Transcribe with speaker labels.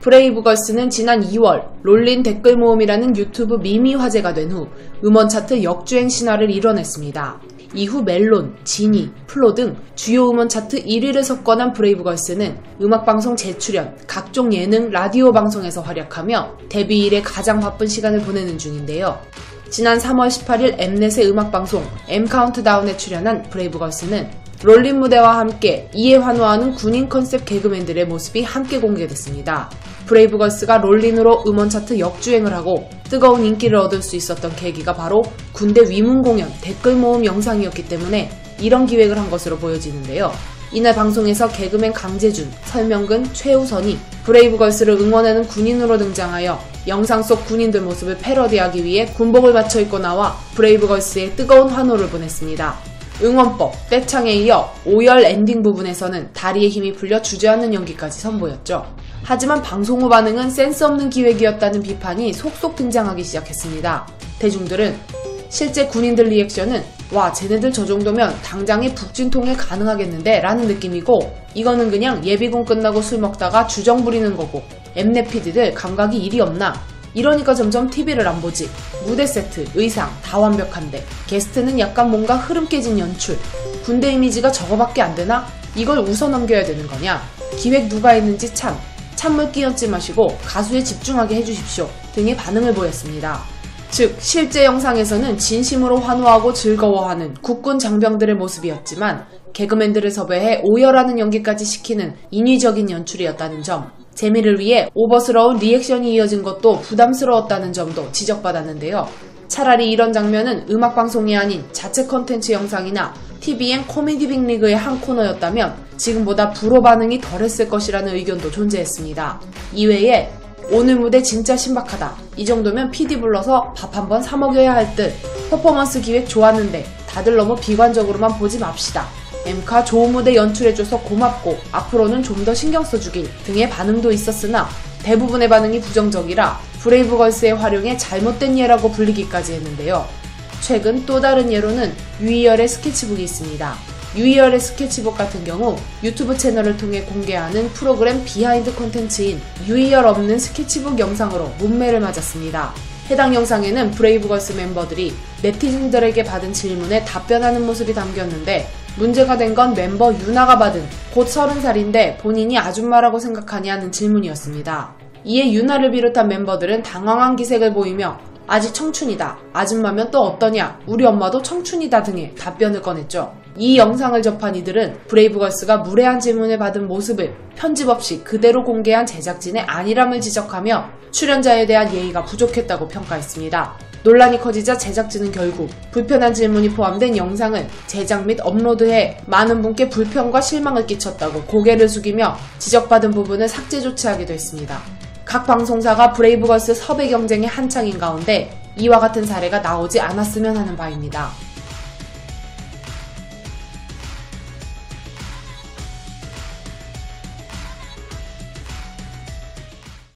Speaker 1: 브레이브걸스는 지난 2월 롤린 댓글 모음이라는 유튜브 밈이 화제가 된 후 음원 차트 역주행 신화를 이뤄냈습니다. 이후 멜론, 지니, 플로 등 주요 음원 차트 1위를 석권한 브레이브걸스는 음악방송 재출연, 각종 예능, 라디오 방송에서 활약하며 데뷔 이래 가장 바쁜 시간을 보내는 중인데요. 지난 3월 18일 엠넷의 음악방송 엠카운트다운에 출연한 브레이브걸스는 롤린 무대와 함께 이에 환호하는 군인 컨셉 개그맨들의 모습이 함께 공개됐습니다. 브레이브걸스가 롤린으로 음원 차트 역주행을 하고 뜨거운 인기를 얻을 수 있었던 계기가 바로 군대 위문 공연 댓글 모음 영상이었기 때문에 이런 기획을 한 것으로 보여지는데요. 이날 방송에서 개그맨 강재준, 설명근, 최우선이 브레이브걸스를 응원하는 군인으로 등장하여 영상 속 군인들 모습을 패러디하기 위해 군복을 맞춰 입고 나와 브레이브걸스에 뜨거운 환호를 보냈습니다. 응원법, 떼창에 이어 오열 엔딩 부분에서는 다리에 힘이 풀려 주저앉는 연기까지 선보였죠. 하지만 방송 후 반응은 센스 없는 기획이었다는 비판이 속속 등장하기 시작했습니다. 대중들은 실제 군인들 리액션은 와 쟤네들 저 정도면 당장에 북진통일 가능하겠는데 라는 느낌이고 이거는 그냥 예비군 끝나고 술 먹다가 주정 부리는 거고 엠넷 PD들 감각이 일이 없나 이러니까 점점 TV를 안 보지. 무대 세트, 의상 다 완벽한데 게스트는 약간 뭔가 흐름 깨진 연출. 군대 이미지가 저거밖에 안 되나? 이걸 웃어 넘겨야 되는 거냐? 기획 누가 했는지 참. 찬물 끼얹지 마시고 가수에 집중하게 해주십시오. 등의 반응을 보였습니다. 즉, 실제 영상에서는 진심으로 환호하고 즐거워하는 국군 장병들의 모습이었지만 개그맨들을 섭외해 오열하는 연기까지 시키는 인위적인 연출이었다는 점, 재미를 위해 오버스러운 리액션이 이어진 것도 부담스러웠다는 점도 지적받았는데요. 차라리 이런 장면은 음악방송이 아닌 자체 컨텐츠 영상이나 TVN 코미디 빅리그의 한 코너였다면 지금보다 불호 반응이 덜했을 것이라는 의견도 존재했습니다. 이외에 오늘 무대 진짜 신박하다. 이 정도면 PD 불러서 밥 한번 사 먹여야 할 듯. 퍼포먼스 기획 좋았는데 다들 너무 비관적으로만 보지 맙시다. 엠카 좋은 무대 연출해줘서 고맙고 앞으로는 좀 더 신경 써주길 등의 반응도 있었으나 대부분의 반응이 부정적이라 브레이브걸스의 활용에 잘못된 예라고 불리기까지 했는데요. 최근 또 다른 예로는 유희열의 스케치북이 있습니다. 유희열의 스케치북 같은 경우 유튜브 채널을 통해 공개하는 프로그램 behind 콘텐츠인 유희열 없는 스케치북 영상으로 뭇매를 맞았습니다. 해당 영상에는 브레이브걸스 멤버들이 네티즌들에게 받은 질문에 답변하는 모습이 담겼는데 문제가 된 건 멤버 유나가 받은 곧 30살인데 본인이 아줌마라고 생각하냐는 질문이었습니다. 이에 유나를 비롯한 멤버들은 당황한 기색을 보이며 아직 청춘이다. 아줌마면 또 어떠냐. 우리 엄마도 청춘이다 등의 답변을 꺼냈죠. 이 영상을 접한 이들은 브레이브걸스가 무례한 질문을 받은 모습을 편집 없이 그대로 공개한 제작진의 안일함을 지적하며 출연자에 대한 예의가 부족했다고 평가했습니다. 논란이 커지자 제작진은 결국 불편한 질문이 포함된 영상을 제작 및 업로드해 많은 분께 불편과 실망을 끼쳤다고 고개를 숙이며 지적받은 부분을 삭제 조치하기도 했습니다. 각 방송사가 브레이브걸스 섭외 경쟁의 한창인 가운데 이와 같은 사례가 나오지 않았으면 하는 바입니다.